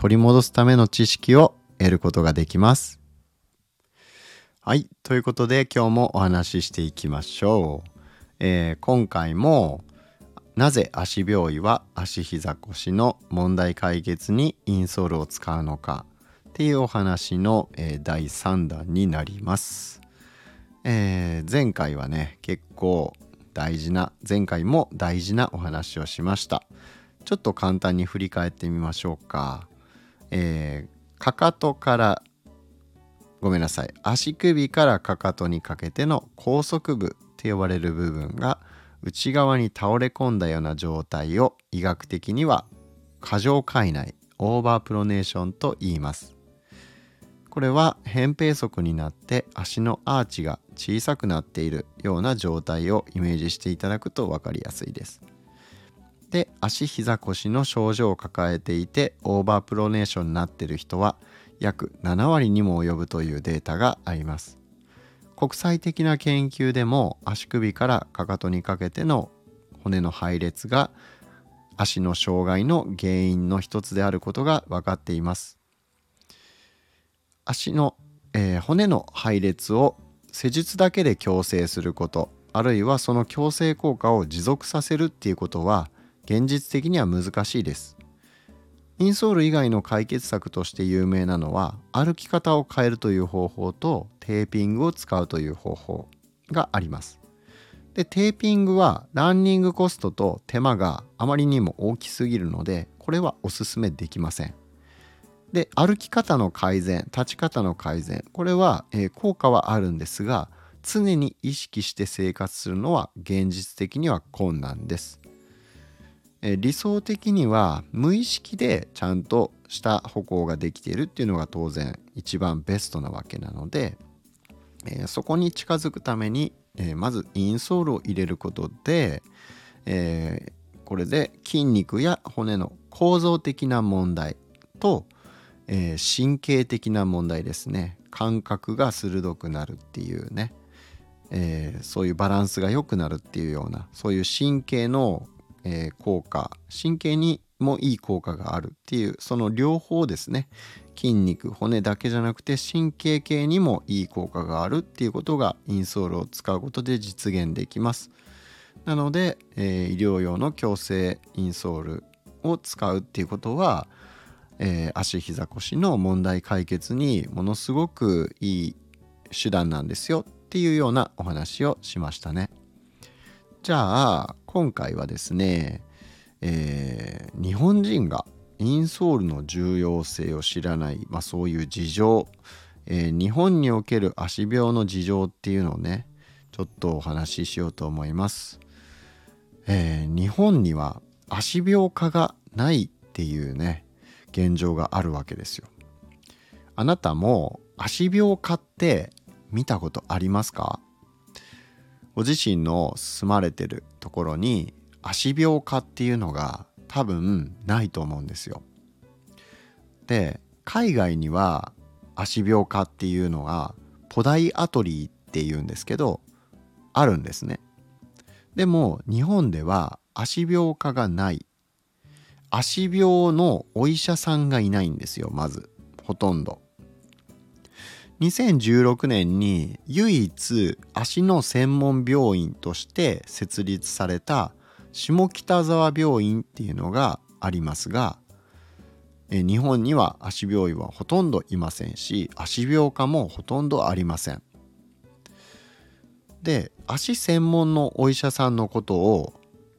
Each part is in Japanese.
取り戻すための知識を得ることができます。はい。ということで今日もお話ししていきましょう。えー、今回もなぜ足病位は足膝腰の問題解決にインソールを使うのかっていうお話の、えー、第3弾になります。えー、前回はね結構大事な前回も大事なお話をしましたちょっと簡単に振り返ってみましょうかえー、かかとからごめんなさい足首からかかとにかけての高速部って呼ばれる部分が内側に倒れ込んだような状態を医学的には過剰界内オーバープロネーションと言いますこれは扁平足になって足のアーチが小さくなっているような状態をイメージしていただくと分かりやすいです。で足膝腰の症状を抱えていてオーバープロネーションになっている人は約7割にも及ぶというデータがあります。国際的な研究でも足首からかかとにかけての骨の配列が足の障害の原因の一つであることが分かっています。足の、えー、骨の配列を施術だけで矯正することあるいはその矯正効果を持続させるっていうことは現実的には難しいです。インソール以外の解決策として有名なのは歩き方を変えるという方法とテーピングを使うという方法があります。でテーピングはランニングコストと手間があまりにも大きすぎるのでこれはおすすめできません。で歩き方の改善立ち方の改善これは、えー、効果はあるんですが常に意識して生活するのは現実的には困難です、え、理想的には無意識でちゃんとした歩行ができているっていうのが当然一番ベストなわけなので、え、そこに近づくために、えまずインソールを入れることで、えこれで筋肉や骨の構造的な問題とえ、神経的な問題ですね。感覚が鋭くなるっていうね、えー、そういうバランスが良くなるっていうようなそういう神経の、えー、効果神経にもいい効果があるっていうその両方ですね筋肉骨だけじゃなくて神経系にもいい効果があるっていうことがインソールを使うことで実現できますなので、えー、医療用の矯正インソールを使うっていうことはえー、足膝腰の問題解決にものすごくいい手段なんですよっていうようなお話をしましたね。じゃあ今回はですね、えー、日本人がインソールの重要性を知らない、まあ、そういう事情、えー、日本における足病の事情っていうのをねちょっとお話ししようと思います。えー、日本には足病科がないっていうね現状があるわけですよ。あなたも足病科って見たことありますか？ご自身の住まれてるところに足病科っていうのが多分ないと思うんですよ。で海外には足病科っていうのがポダイアトリーっていうんですけどあるんですね。でも日本では足病科がない足病のお医者さんがいないんですよまずほとんど2016年に唯一足の専門病院として設立された下北沢病院っていうのがありますが日本には足病院はほとんどいませんし足病科もほとんどありません。で足専門のお医者さんのことを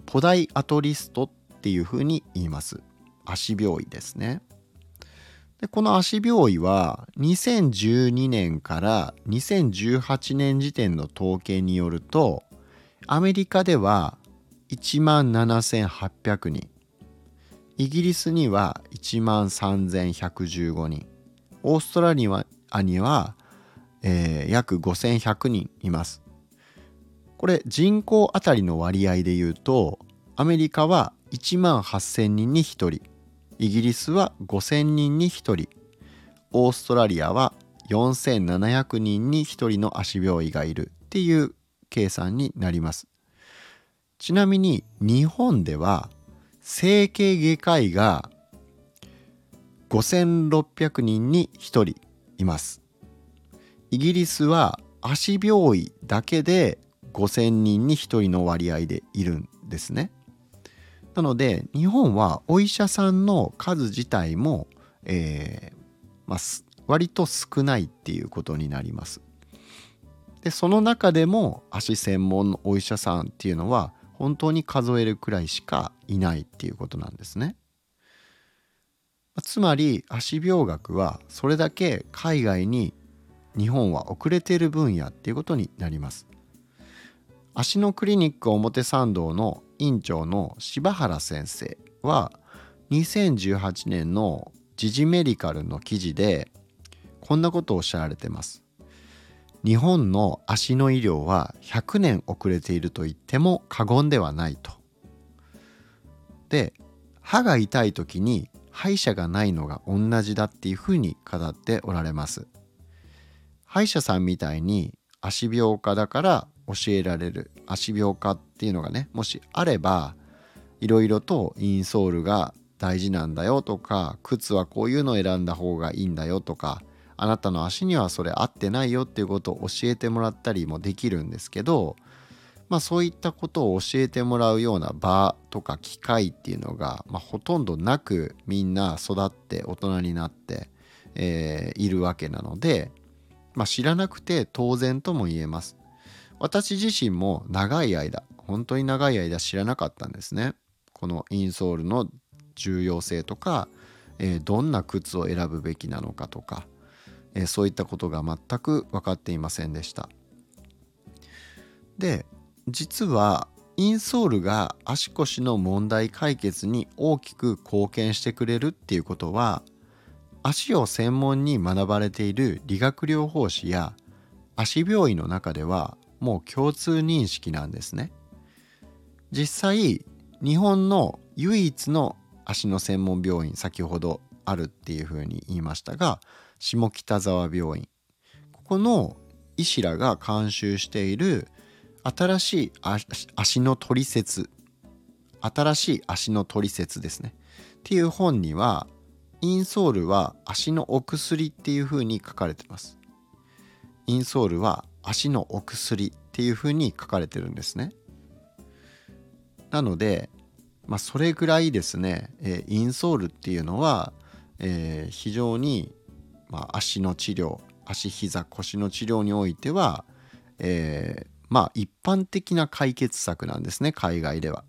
ポダイアトリストっていうふうに言います。足病位ですね。でこの足病位は2012年から2018年時点の統計によるとアメリカでは1万7800人イギリスには1万3115人オーストラリアには、えー、約5100人います。これ人口あたりの割合で言うとアメリカは1万8000人に1人イギリスは5000人に1人。オーストラリアは4700人に1人の足病医がいる。っていう計算になります。ちなみに日本では整形外科医が5600人に1人います。イギリスは足病医だけで5000人に1人の割合でいるんですね。なので日本はお医者さんの数自体も、えーまあ、割と少ないっていうことになりますでその中でも足専門のお医者さんっていうのは本当に数えるくらいしかいないっていうことなんですね。つまり足病学はそれだけ海外に日本は遅れている分野っていうことになります。足のクリニック表参道の院長の柴原先生は2018年の時事メディカルの記事でこんなことをおっしゃられてます。日本の足の医療は100年遅れていると言っても過言ではないと。で歯が痛い時に歯医者がないのが同じだっていうふうに語っておられます。歯医者さんみたいに足病科だから教えられる足病科っていうのがねもしあればいろいろとインソールが大事なんだよとか靴はこういうのを選んだ方がいいんだよとかあなたの足にはそれ合ってないよっていうことを教えてもらったりもできるんですけどまあそういったことを教えてもらうような場とか機会っていうのが、まあ、ほとんどなくみんな育って大人になって、えー、いるわけなので、まあ、知らなくて当然とも言えます。私自身も長い間本当に長い間知らなかったんですね。このインソールの重要性とか、えー、どんな靴を選ぶべきなのかとか、えそういったことが全く分かっていませんでしたで実はインソールが足腰の問題解決に大きく貢献してくれるっていうことは足を専門に学ばれている理学療法士や足病院の中ではもう共通認識なんですね。実際日本の唯一の足の専門病院先ほどあるっていうふうに言いましたが下北沢病院。ここの医師らが監修している新しい足の取説新しい足の取説ですね。っていう本にはインソールは足のお薬っていうふうに書かれてます。インソールは足のお薬っていうふうに書かれてるんですねなのでまあそれぐらいですね、え、インソールっていうのは、えー、非常にまあ、足の治療足膝腰の治療においては、えー、まあ一般的な解決策なんですね海外では。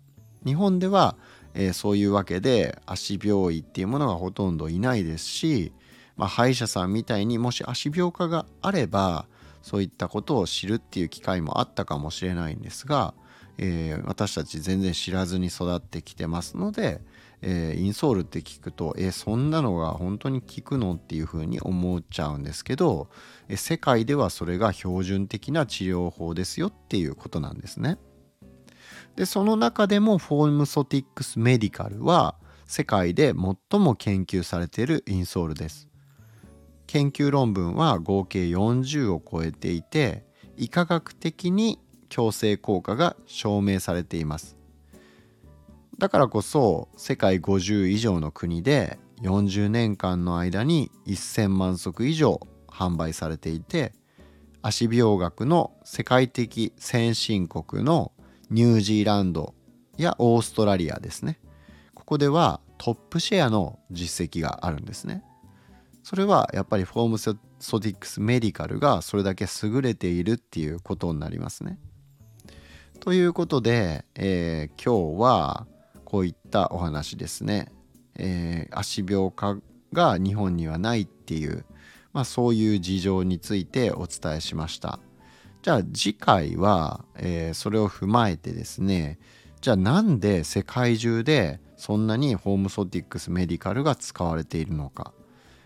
日本では、えー、そういうわけで足病院っていうものがほとんどいないですし、まあ、歯医者さんみたいにもし足病科があればそういったことを知るっていう機会もあったかもしれないんですが、えー、私たち全然知らずに育ってきてますので、えー、インソールって聞くとえそんなのが本当に効くのっていうふうに思っちゃうんですけど、え世界ではそれが標準的な治療法ですよっていうことなんですね。でその中でもフォームソティックスメディカルは世界で最も研究されているインソールです。研究論文は合計40を超えていて医科学的に矯正効果が証明されています。だからこそ世界50以上の国で40年間の間に1000万足以上販売されていて足病学の世界的先進国のニュージーランドやオーストラリアですねここではトップシェアの実績があるんですねそれはやっぱりフォームソティックスメディカルがそれだけ優れているっていうことになりますね。ということで、えー、今日はこういったお話ですね、えー、足病科が日本にはないっていう、まあ、そういう事情についてお伝えしました。じゃあ次回は、えー、それを踏まえてですねじゃあなんで世界中でそんなにホームソティックスメディカルが使われているのか、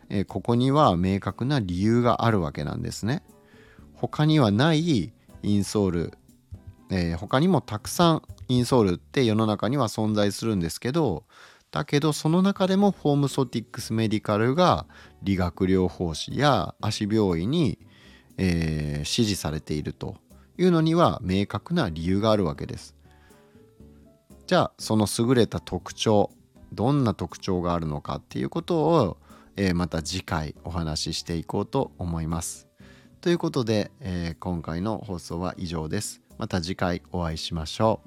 え、ここには明確な理由があるわけなんですね他にはないインソール、えー、他にもたくさんインソールって世の中には存在するんですけどだけどその中でもホームソティックスメディカルが理学療法士や足病院に、えー、支持されているというのには明確な理由があるわけです。じゃあその優れた特徴どんな特徴があるのかっていうことを、えー、また次回お話ししていこうと思います。ということで、えー、今回の放送は以上です。また次回お会いしましょう。